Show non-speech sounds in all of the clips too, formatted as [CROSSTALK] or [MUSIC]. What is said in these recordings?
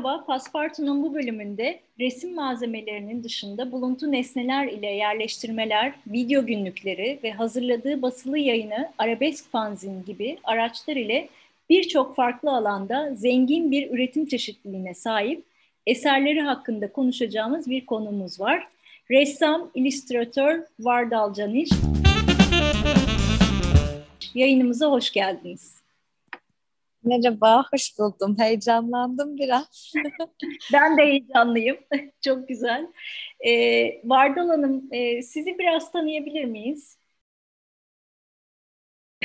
Merhaba, Paspartu'nun bu bölümünde resim malzemelerinin dışında buluntu nesneler ile yerleştirmeler, video günlükleri ve hazırladığı basılı yayını arabesk fanzin gibi araçlar ile birçok farklı alanda zengin bir üretim çeşitliliğine sahip eserleri hakkında konuşacağımız bir konumuz var. Ressam, illüstratör Vardal Caniş. Yayınımıza hoş geldiniz. Merhaba, hoş buldum. Heyecanlandım biraz. [LAUGHS] ben de heyecanlıyım. [LAUGHS] Çok güzel. Ee, Vardal Hanım, e, sizi biraz tanıyabilir miyiz?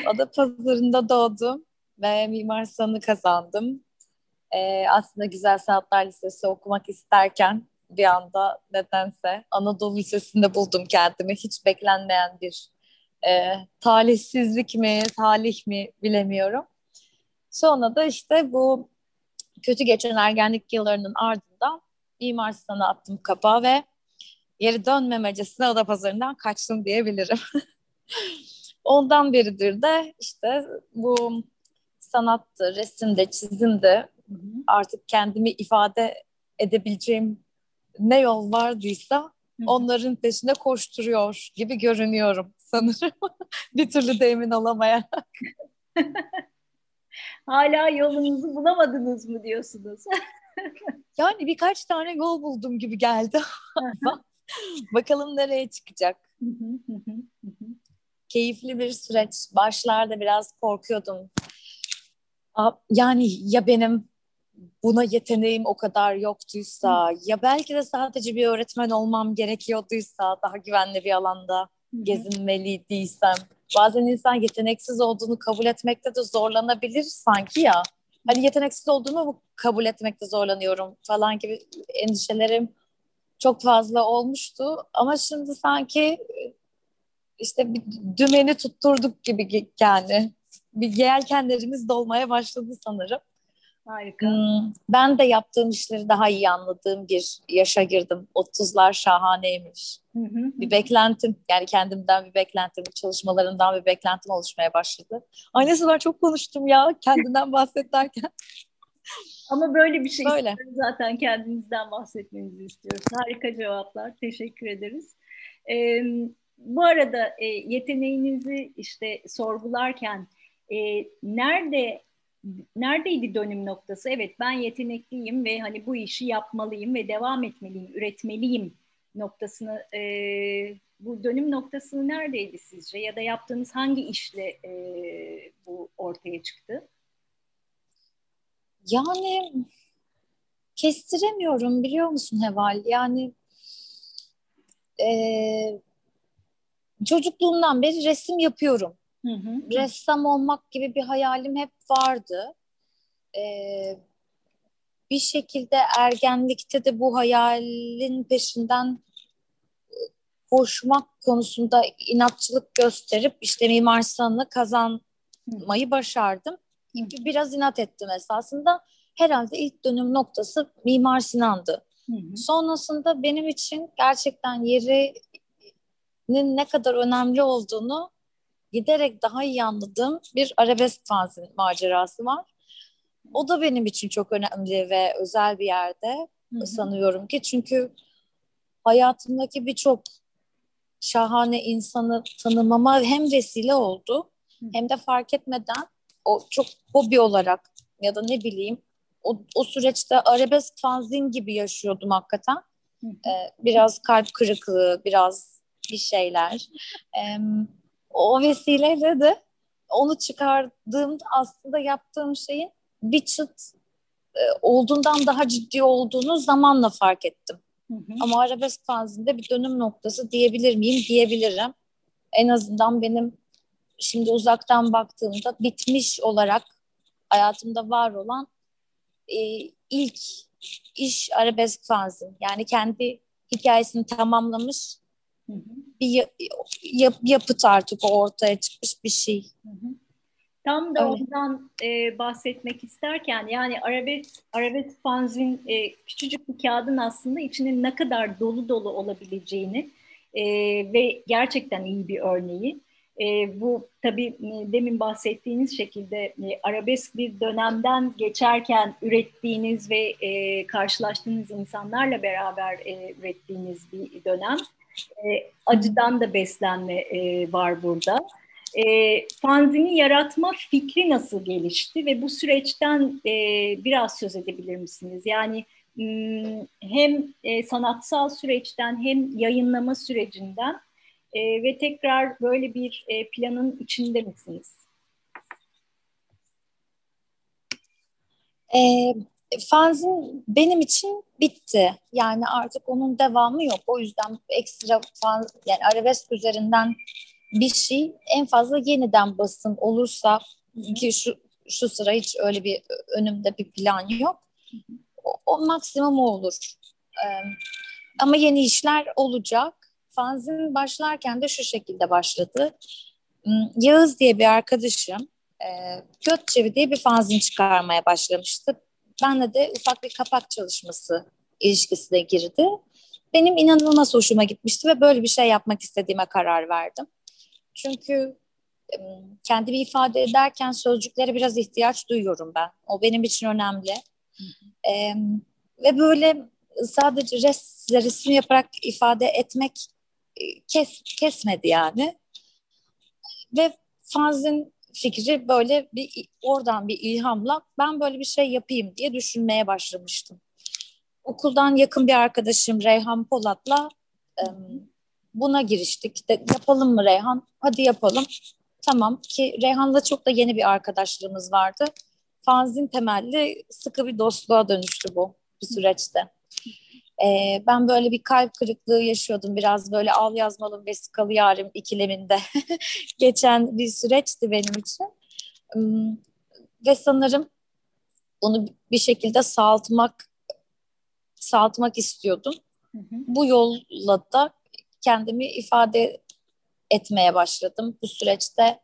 Adapazarı'nda doğdum ve Mimar Sanatı kazandım. Ee, aslında Güzel Sanatlar Lisesi okumak isterken bir anda nedense Anadolu Lisesi'nde buldum kendimi. Hiç beklenmeyen bir e, talihsizlik mi, talih mi bilemiyorum. Sonra da işte bu kötü geçen ergenlik yıllarının ardından Mimar Sinan'a attım kapağı ve geri dönmemecesine Adapazarı'ndan kaçtım diyebilirim. [LAUGHS] Ondan beridir de işte bu sanattı, resimde, çizimde artık kendimi ifade edebileceğim ne yol vardıysa onların peşinde koşturuyor gibi görünüyorum sanırım. [LAUGHS] bir türlü de emin olamayarak. [LAUGHS] Hala yolunuzu bulamadınız mı diyorsunuz? [LAUGHS] yani birkaç tane yol buldum gibi geldi. [LAUGHS] Bakalım nereye çıkacak. Keyifli bir süreç. Başlarda biraz korkuyordum. Yani ya benim buna yeteneğim o kadar yoktuysa ya belki de sadece bir öğretmen olmam gerekiyorduysa daha güvenli bir alanda gezinmeliysem bazen insan yeteneksiz olduğunu kabul etmekte de zorlanabilir sanki ya. Hani yeteneksiz olduğumu kabul etmekte zorlanıyorum falan gibi endişelerim çok fazla olmuştu. Ama şimdi sanki işte bir dümeni tutturduk gibi yani. Bir yelkenlerimiz dolmaya başladı sanırım. Harika. Hmm, ben de yaptığım işleri daha iyi anladığım bir yaşa girdim. 30'lar şahaneymiş. Hı hı. Bir beklentim yani kendimden bir beklentim, çalışmalarımdan bir beklentim oluşmaya başladı. Ay ne kadar çok konuştum ya kendinden bahset derken. [LAUGHS] Ama böyle bir şey böyle. zaten kendinizden bahsetmenizi istiyoruz. Harika cevaplar. Teşekkür ederiz. Ee, bu arada e, yeteneğinizi işte sorgularken e, nerede neredeydi dönüm noktası? Evet ben yetenekliyim ve hani bu işi yapmalıyım ve devam etmeliyim, üretmeliyim noktasını e, bu dönüm noktası neredeydi sizce ya da yaptığınız hangi işle e, bu ortaya çıktı? Yani kestiremiyorum biliyor musun Heval? Yani e, çocukluğumdan beri resim yapıyorum. Hı hı. Ressam olmak gibi bir hayalim hep vardı. Ee, bir şekilde ergenlikte de bu hayalin peşinden e, koşmak konusunda inatçılık gösterip işte Mimar Sinan'ı kazanmayı başardım. Biraz inat ettim esasında. Herhalde ilk dönüm noktası Mimar Sinan'dı. Hı hı. Sonrasında benim için gerçekten yerinin ne kadar önemli olduğunu giderek daha iyi anladığım bir arabesk fanzin macerası var. O da benim için çok önemli ve özel bir yerde Hı-hı. sanıyorum ki çünkü hayatımdaki birçok şahane insanı tanımama hem vesile oldu Hı-hı. hem de fark etmeden o çok hobi olarak ya da ne bileyim o, o süreçte arabesk fanzin gibi yaşıyordum hakikaten. Ee, biraz kalp kırıklığı, biraz bir şeyler. Ee, o vesileyle de onu çıkardığımda aslında yaptığım şeyin bir çıt e, olduğundan daha ciddi olduğunu zamanla fark ettim. Hı hı. Ama arabesk fanzinde bir dönüm noktası diyebilir miyim? Diyebilirim. En azından benim şimdi uzaktan baktığımda bitmiş olarak hayatımda var olan e, ilk iş arabesk fanzin. Yani kendi hikayesini tamamlamış bir yap, yapıt artık ortaya çıkmış bir şey. Tam da Öyle. ondan e, bahsetmek isterken yani arabesk, arabesk fanzin e, küçücük bir kağıdın aslında içinin ne kadar dolu dolu olabileceğini e, ve gerçekten iyi bir örneği. E, bu tabii e, demin bahsettiğiniz şekilde e, arabesk bir dönemden geçerken ürettiğiniz ve e, karşılaştığınız insanlarla beraber e, ürettiğiniz bir dönem. E, acıdan da beslenme e, var burada. E, fanzini yaratma fikri nasıl gelişti ve bu süreçten e, biraz söz edebilir misiniz? Yani hmm, hem e, sanatsal süreçten hem yayınlama sürecinden e, ve tekrar böyle bir e, planın içinde misiniz? E, fanzin benim için bitti. Yani artık onun devamı yok. O yüzden ekstra fan, yani arabesk üzerinden bir şey en fazla yeniden basın olursa ki şu şu sıra hiç öyle bir önümde bir plan yok. O, o maksimum olur. Ee, ama yeni işler olacak fanzin başlarken de şu şekilde başladı. Hmm, Yağız diye bir arkadaşım e, Göt Çevi diye bir fanzin çıkarmaya başlamıştı. Benle de ufak bir kapak çalışması ilişkisine girdi. Benim inanılmaz hoşuma gitmişti ve böyle bir şey yapmak istediğime karar verdim. Çünkü kendimi ifade ederken sözcüklere biraz ihtiyaç duyuyorum ben. O benim için önemli. Ee, ve böyle sadece res, resim yaparak ifade etmek kes, kesmedi yani. Ve fanzin fikri böyle bir oradan bir ilhamla ben böyle bir şey yapayım diye düşünmeye başlamıştım. Okuldan yakın bir arkadaşım Reyhan Polat'la e, buna giriştik. De, yapalım mı Reyhan? Hadi yapalım. Tamam ki Reyhan'la çok da yeni bir arkadaşlığımız vardı. Fanzin temelli sıkı bir dostluğa dönüştü bu bir süreçte. E, ben böyle bir kalp kırıklığı yaşıyordum. Biraz böyle al yazmalım vesikalı yarim ikileminde [LAUGHS] geçen bir süreçti benim için. Um, ve sanırım onu bir şekilde sağaltmak sağaltmak istiyordum. Hı hı. Bu yolla da kendimi ifade etmeye başladım. Bu süreçte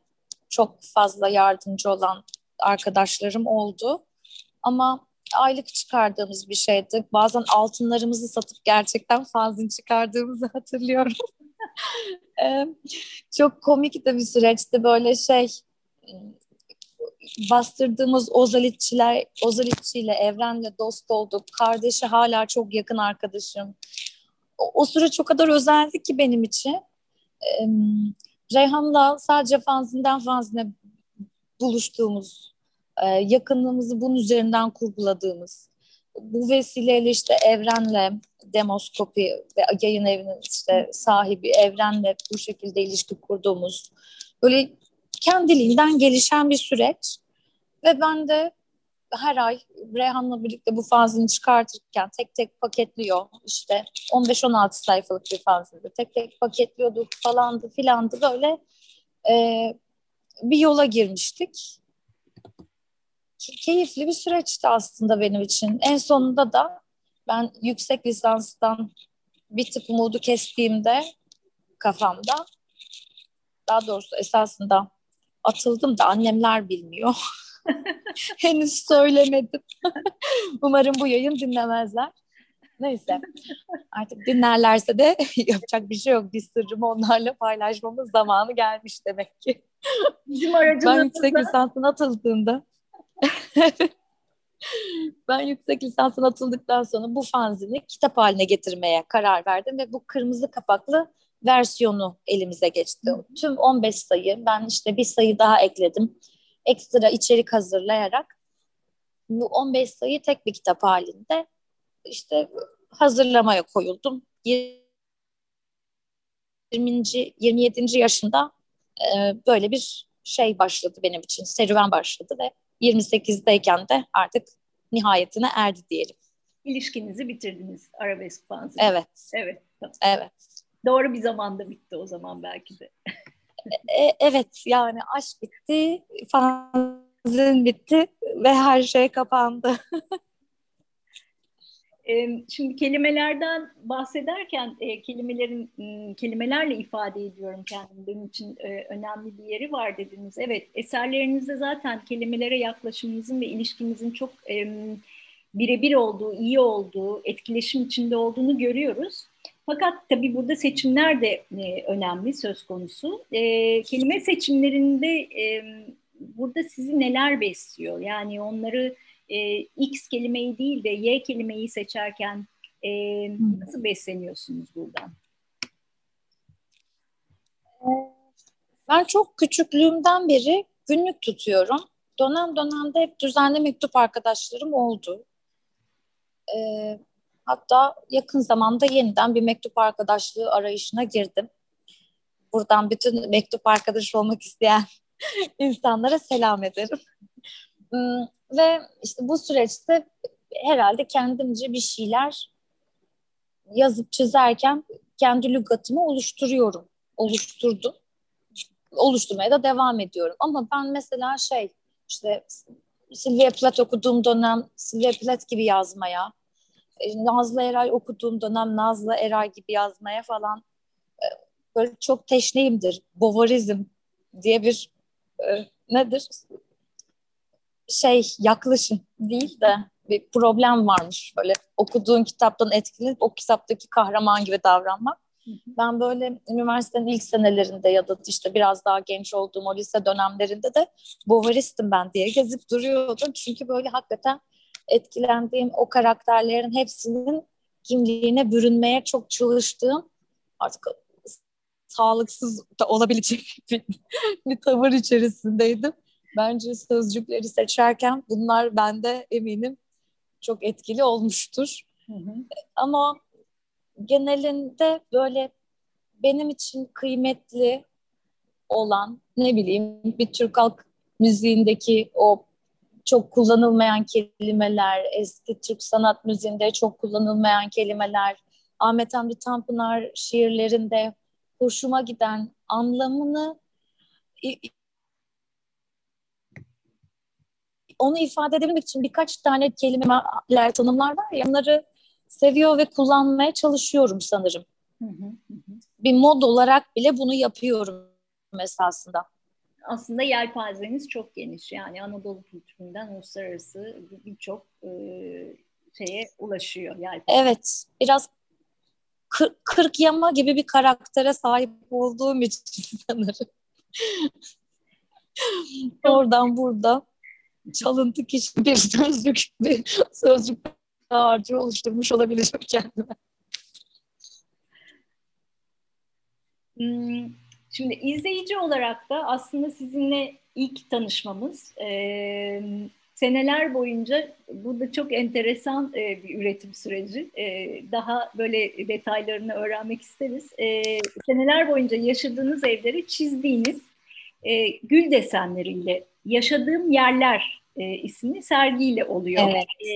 çok fazla yardımcı olan arkadaşlarım oldu. Ama aylık çıkardığımız bir şeydi. Bazen altınlarımızı satıp gerçekten fanzin çıkardığımızı [LAUGHS] hatırlıyorum. [LAUGHS] çok komik de bir süreçti böyle şey bastırdığımız Ozalitçiler, Ozalitçiyle Evren'le dost olduk. Kardeşi hala çok yakın arkadaşım. O, o süre çok kadar özeldi ki benim için. Ee, Reyhan'la sadece fanzinden fanzine buluştuğumuz e, yakınlığımızı bunun üzerinden kurguladığımız, bu vesileyle işte Evren'le demoskopi ve yayın evinin işte sahibi Evren'le bu şekilde ilişki kurduğumuz böyle kendiliğinden gelişen bir süreç. Ve ben de her ay Reyhan'la birlikte bu fanzini çıkartırken tek tek paketliyor. işte 15-16 sayfalık bir fanzinde tek tek paketliyorduk falandı filandı. Böyle e, bir yola girmiştik keyifli bir süreçti aslında benim için. En sonunda da ben yüksek lisanstan bir tık umudu kestiğimde kafamda daha doğrusu esasında atıldım da annemler bilmiyor. [LAUGHS] Henüz söylemedim. [LAUGHS] Umarım bu yayın dinlemezler. Neyse artık dinlerlerse de [LAUGHS] yapacak bir şey yok. Bir sırrımı onlarla paylaşmamız zamanı gelmiş demek ki. Bizim ben yüksek lisansına atıldığımda [LAUGHS] ben yüksek lisansına atıldıktan sonra bu fanzini kitap haline getirmeye karar verdim ve bu kırmızı kapaklı versiyonu elimize geçti. Tüm 15 sayı, ben işte bir sayı daha ekledim. Ekstra içerik hazırlayarak bu 15 sayı tek bir kitap halinde işte hazırlamaya koyuldum. 20. 27. yaşında e, böyle bir şey başladı benim için, serüven başladı ve 28'deyken de artık nihayetine erdi diyelim. İlişkinizi bitirdiniz arabesk fanzin. Evet. Evet. Evet. Doğru bir zamanda bitti o zaman belki de. e, evet yani aşk bitti, fanzin bitti ve her şey kapandı. [LAUGHS] Şimdi kelimelerden bahsederken kelimelerin kelimelerle ifade ediyorum kendimi. Benim için önemli bir yeri var dediniz. Evet, eserlerinizde zaten kelimelere yaklaşımınızın ve ilişkinizin çok birebir olduğu, iyi olduğu, etkileşim içinde olduğunu görüyoruz. Fakat tabii burada seçimler de e, önemli söz konusu. E, kelime seçimlerinde e, burada sizi neler besliyor? Yani onları e, X kelimeyi değil de Y kelimeyi seçerken e, nasıl besleniyorsunuz buradan? Ben çok küçüklüğümden beri günlük tutuyorum. Dönem dönemde hep düzenli mektup arkadaşlarım oldu. Ee, hatta yakın zamanda yeniden bir mektup arkadaşlığı arayışına girdim. Buradan bütün mektup arkadaşı olmak isteyen [LAUGHS] insanlara selam ederim. Ve işte bu süreçte herhalde kendimce bir şeyler yazıp çizerken kendi lügatımı oluşturuyorum. Oluşturdum. Oluşturmaya da devam ediyorum. Ama ben mesela şey işte Sylvia Plath okuduğum dönem Sylvia Plath gibi yazmaya, e, Nazlı Eray okuduğum dönem Nazlı Eray gibi yazmaya falan e, böyle çok teşneyimdir. Bovarizm diye bir e, nedir? Şey yaklaşım değil de bir problem varmış böyle okuduğun kitaptan etkilenip o kitaptaki kahraman gibi davranmak. Ben böyle üniversitenin ilk senelerinde ya da işte biraz daha genç olduğum o lise dönemlerinde de Bovaristim ben diye gezip duruyordum. Çünkü böyle hakikaten etkilendiğim o karakterlerin hepsinin kimliğine bürünmeye çok çalıştığım artık sağlıksız da olabilecek [LAUGHS] bir, bir tavır içerisindeydim. Bence sözcükleri seçerken bunlar bende eminim çok etkili olmuştur. Hı hı. Ama genelinde böyle benim için kıymetli olan ne bileyim bir Türk halk müziğindeki o çok kullanılmayan kelimeler, eski Türk sanat müziğinde çok kullanılmayan kelimeler, Ahmet Hamdi Tanpınar şiirlerinde hoşuma giden anlamını onu ifade edebilmek için birkaç tane kelimeler, tanımlar var ya onları seviyor ve kullanmaya çalışıyorum sanırım. Hı hı hı. Bir mod olarak bile bunu yapıyorum esasında. Aslında yelpazeniz çok geniş. Yani Anadolu kültüründen uluslararası birçok e, şeye ulaşıyor. Yelpaze. Evet. Biraz kır, kırk yama gibi bir karaktere sahip olduğum için sanırım. Oradan burada çalıntı kişi [LAUGHS] bir sözlük bir sözlük harcı oluşturmuş olabilirim kendime. Hmm, şimdi izleyici olarak da aslında sizinle ilk tanışmamız seneler boyunca burada çok enteresan bir üretim süreci. Daha böyle detaylarını öğrenmek isteriz. Seneler boyunca yaşadığınız evleri çizdiğiniz gül desenleriyle yaşadığım yerler e, isimli sergiyle oluyor. Evet. E,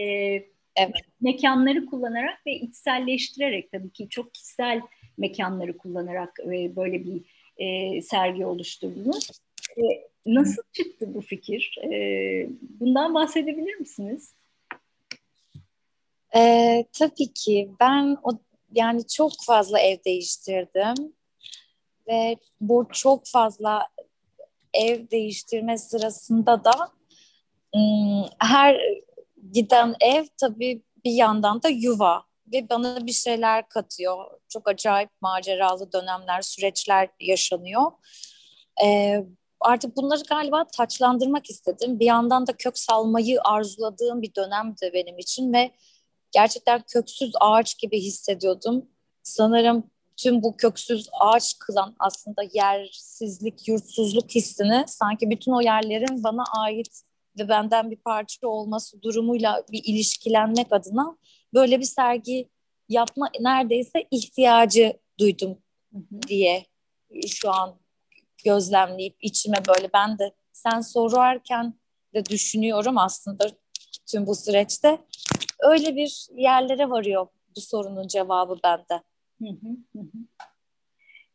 evet. Mekanları kullanarak ve içselleştirerek tabii ki çok kişisel mekanları kullanarak e, böyle bir e, sergi oluşturdunuz. E, nasıl çıktı bu fikir? E, bundan bahsedebilir misiniz? E, tabii ki. Ben o yani çok fazla ev değiştirdim ve bu çok fazla ev değiştirme sırasında da her giden ev tabii bir yandan da yuva ve bana bir şeyler katıyor. Çok acayip maceralı dönemler, süreçler yaşanıyor. Ee, artık bunları galiba taçlandırmak istedim. Bir yandan da kök salmayı arzuladığım bir dönemdi benim için ve gerçekten köksüz ağaç gibi hissediyordum. Sanırım tüm bu köksüz ağaç kılan aslında yersizlik, yurtsuzluk hissini sanki bütün o yerlerin bana ait ve benden bir parça olması durumuyla bir ilişkilenmek adına böyle bir sergi yapma neredeyse ihtiyacı duydum diye şu an gözlemleyip içime böyle ben de sen sorarken de düşünüyorum aslında tüm bu süreçte öyle bir yerlere varıyor bu sorunun cevabı bende.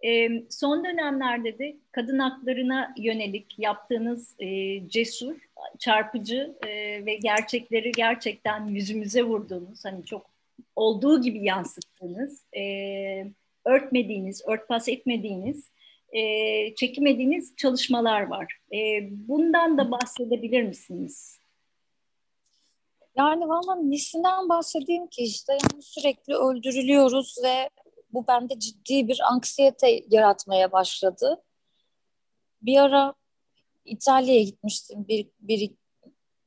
E, son dönemlerde de kadın haklarına yönelik yaptığınız e, cesur, çarpıcı e, ve gerçekleri gerçekten yüzümüze vurduğunuz, hani çok olduğu gibi yansıttığınız, e, örtmediğiniz, örtbas etmediğiniz, e, çekemediğiniz çalışmalar var. E, bundan da bahsedebilir misiniz? Yani valla nesinden bahsedeyim ki işte yani sürekli öldürülüyoruz ve bu bende ciddi bir anksiyete yaratmaya başladı. Bir ara İtalya'ya gitmiştim. Bir, bir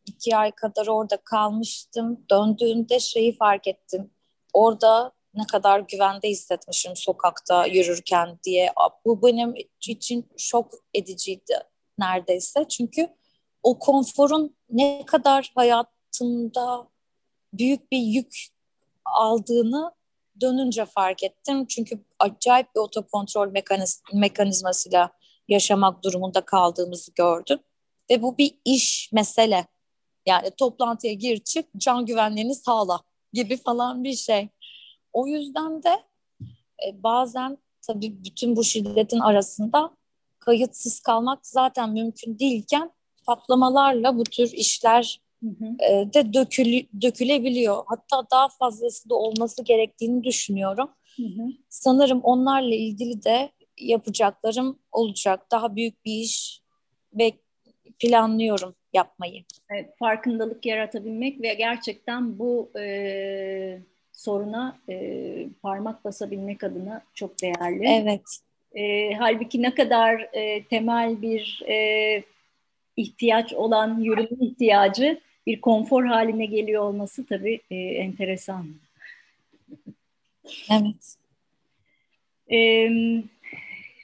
iki ay kadar orada kalmıştım. Döndüğümde şeyi fark ettim. Orada ne kadar güvende hissetmişim sokakta yürürken diye. Bu benim için şok ediciydi neredeyse. Çünkü o konforun ne kadar hayatımda büyük bir yük aldığını dönünce fark ettim. Çünkü acayip bir otokontrol mekaniz mekanizmasıyla yaşamak durumunda kaldığımızı gördüm. Ve bu bir iş mesele. Yani toplantıya gir çık can güvenliğini sağla gibi falan bir şey. O yüzden de e, bazen tabii bütün bu şiddetin arasında kayıtsız kalmak zaten mümkün değilken patlamalarla bu tür işler hı hı. E, de dökülü, dökülebiliyor. Hatta daha fazlası da olması gerektiğini düşünüyorum. Hı hı. Sanırım onlarla ilgili de yapacaklarım olacak. Daha büyük bir iş ve planlıyorum yapmayı. Evet, farkındalık yaratabilmek ve gerçekten bu e, soruna e, parmak basabilmek adına çok değerli. Evet. E, halbuki ne kadar e, temel bir e, ihtiyaç olan yürüme ihtiyacı bir konfor haline geliyor olması tabii e, enteresan. Evet. Evet.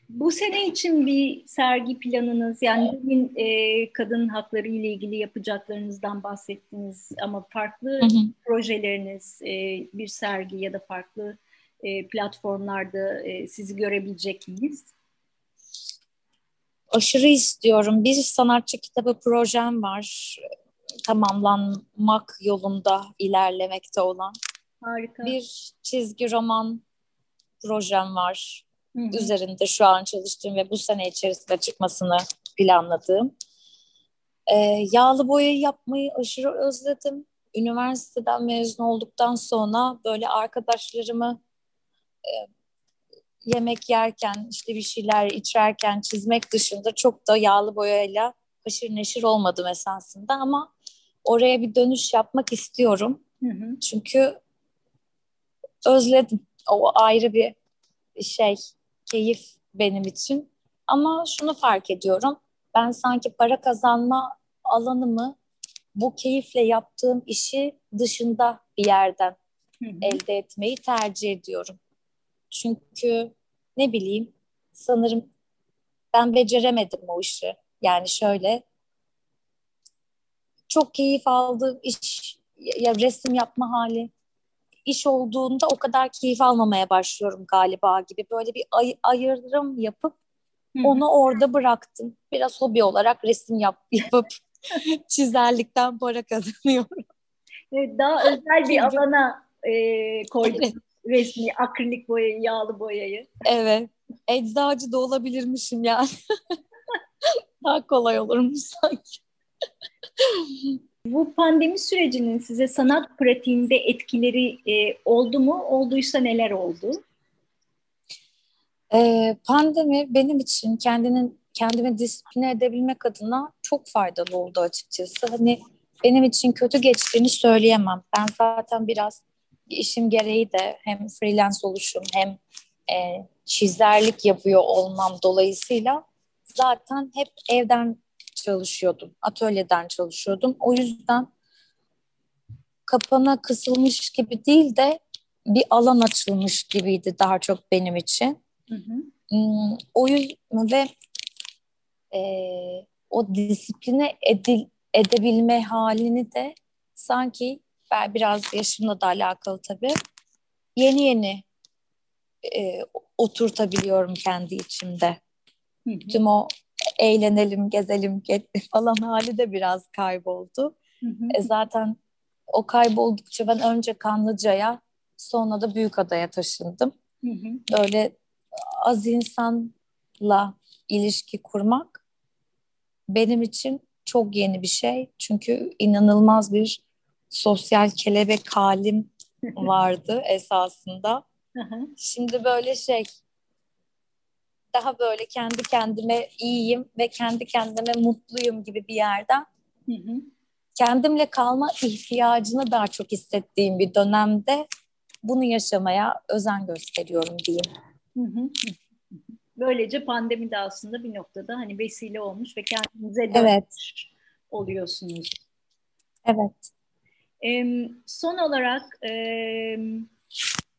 Bu sene için bir sergi planınız, yani bugün e, kadın hakları ile ilgili yapacaklarınızdan bahsettiniz ama farklı hı hı. projeleriniz, e, bir sergi ya da farklı e, platformlarda e, sizi görebilecek miyiz? Aşırı istiyorum. Bir sanatçı kitabı projem var. Tamamlanmak yolunda ilerlemekte olan. Harika. Bir çizgi roman projem var hı hı. üzerinde şu an çalıştığım ve bu sene içerisinde çıkmasını planladığım. Ee, yağlı boyayı yapmayı aşırı özledim. Üniversiteden mezun olduktan sonra böyle arkadaşlarımı e, yemek yerken, işte bir şeyler içerken çizmek dışında çok da yağlı boyayla haşır neşir olmadım esasında ama oraya bir dönüş yapmak istiyorum. Hı hı. Çünkü özledim. O ayrı bir şey keyif benim için. Ama şunu fark ediyorum. Ben sanki para kazanma alanımı bu keyifle yaptığım işi dışında bir yerden hı hı. elde etmeyi tercih ediyorum. Çünkü ne bileyim sanırım ben beceremedim o işi. Yani şöyle çok keyif aldığım iş ya resim yapma hali iş olduğunda o kadar keyif almamaya başlıyorum galiba gibi. Böyle bir ay- ayırım yapıp Hı. onu orada bıraktım. Biraz hobi olarak resim yap [LAUGHS] yapıp [LAUGHS] çizerlikten para kazanıyorum. Evet, daha özel bir [LAUGHS] alana e, koydum evet. resmi, akrilik boyayı, yağlı boyayı. Evet. Eczacı da olabilirmişim yani. daha kolay olurmuş sanki. Bu pandemi sürecinin size sanat pratiğinde etkileri e, oldu mu? Olduysa neler oldu? Ee, pandemi benim için kendinin kendimi disipline edebilmek adına çok faydalı oldu açıkçası. Hani benim için kötü geçtiğini söyleyemem. Ben zaten biraz işim gereği de hem freelance oluşum hem e, çizerlik yapıyor olmam dolayısıyla zaten hep evden çalışıyordum. Atölyeden çalışıyordum. O yüzden kapana kısılmış gibi değil de bir alan açılmış gibiydi daha çok benim için. Hı hı. Hmm, o yüzden ve e, o disipline edil, edebilme halini de sanki ben biraz yaşımla da alakalı tabii yeni yeni e, oturtabiliyorum kendi içimde. Hı hı. Tüm o eğlenelim, gezelim [LAUGHS] falan hali de biraz kayboldu. Hı hı. E zaten o kayboldukça ben önce Kanlıca'ya sonra da Büyükada'ya taşındım. Hı hı. Böyle az insanla ilişki kurmak benim için çok yeni bir şey. Çünkü inanılmaz bir sosyal kelebek halim [LAUGHS] vardı esasında. Hı hı. Şimdi böyle şey daha böyle kendi kendime iyiyim ve kendi kendime mutluyum gibi bir yerden hı hı. kendimle kalma ihtiyacını daha çok hissettiğim bir dönemde bunu yaşamaya özen gösteriyorum diyeyim. Hı hı. Böylece pandemi de aslında bir noktada hani vesile olmuş ve kendinize dönmüş evet. oluyorsunuz. Evet. E, son olarak e,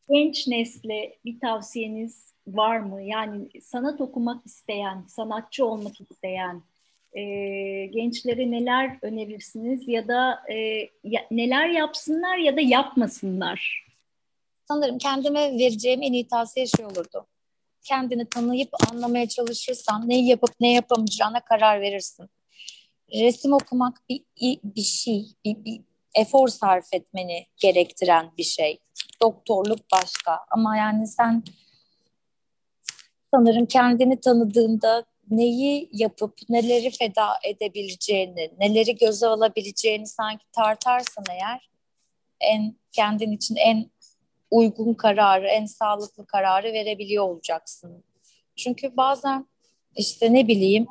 genç nesle bir tavsiyeniz var mı? Yani sanat okumak isteyen, sanatçı olmak isteyen e, gençlere neler önerirsiniz ya da e, ya, neler yapsınlar ya da yapmasınlar? Sanırım kendime vereceğim en iyi tavsiye şey olurdu. Kendini tanıyıp anlamaya çalışırsan neyi yapıp ne yapamayacağına karar verirsin. Resim okumak bir, bir şey, bir, bir efor sarf etmeni gerektiren bir şey. Doktorluk başka ama yani sen sanırım kendini tanıdığında neyi yapıp neleri feda edebileceğini, neleri göze alabileceğini sanki tartarsan eğer en kendin için en uygun kararı, en sağlıklı kararı verebiliyor olacaksın. Çünkü bazen işte ne bileyim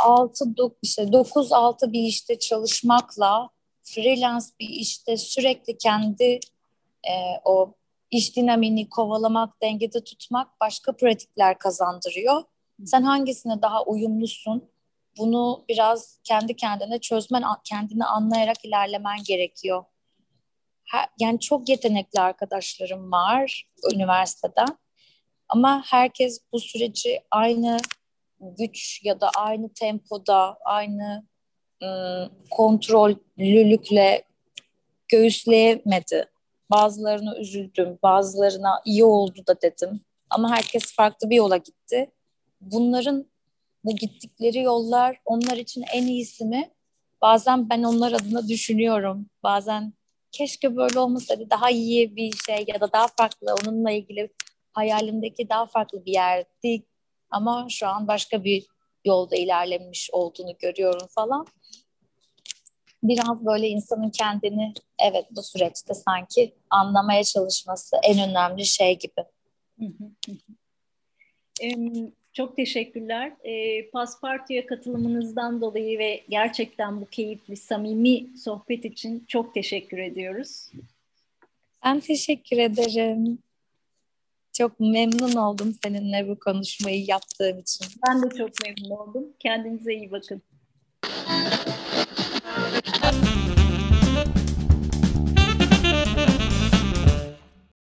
6 işte 9 6 bir işte çalışmakla freelance bir işte sürekli kendi e, o iş dinamini kovalamak, dengede tutmak başka pratikler kazandırıyor. Sen hangisine daha uyumlusun? Bunu biraz kendi kendine çözmen, kendini anlayarak ilerlemen gerekiyor. Yani çok yetenekli arkadaşlarım var üniversitede. Ama herkes bu süreci aynı güç ya da aynı tempoda, aynı ıı, kontrollülükle göğüsleyemedi. Bazılarına üzüldüm, bazılarına iyi oldu da dedim. Ama herkes farklı bir yola gitti bunların bu gittikleri yollar onlar için en iyisi mi? Bazen ben onlar adına düşünüyorum. Bazen keşke böyle olmasaydı daha iyi bir şey ya da daha farklı onunla ilgili hayalimdeki daha farklı bir yerdi ama şu an başka bir yolda ilerlemiş olduğunu görüyorum falan. Biraz böyle insanın kendini evet bu süreçte sanki anlamaya çalışması en önemli şey gibi. Çok teşekkürler. E, Paspartu'ya katılımınızdan dolayı ve gerçekten bu keyifli, samimi sohbet için çok teşekkür ediyoruz. Ben teşekkür ederim. Çok memnun oldum seninle bu konuşmayı yaptığım için. Ben de çok memnun oldum. Kendinize iyi bakın.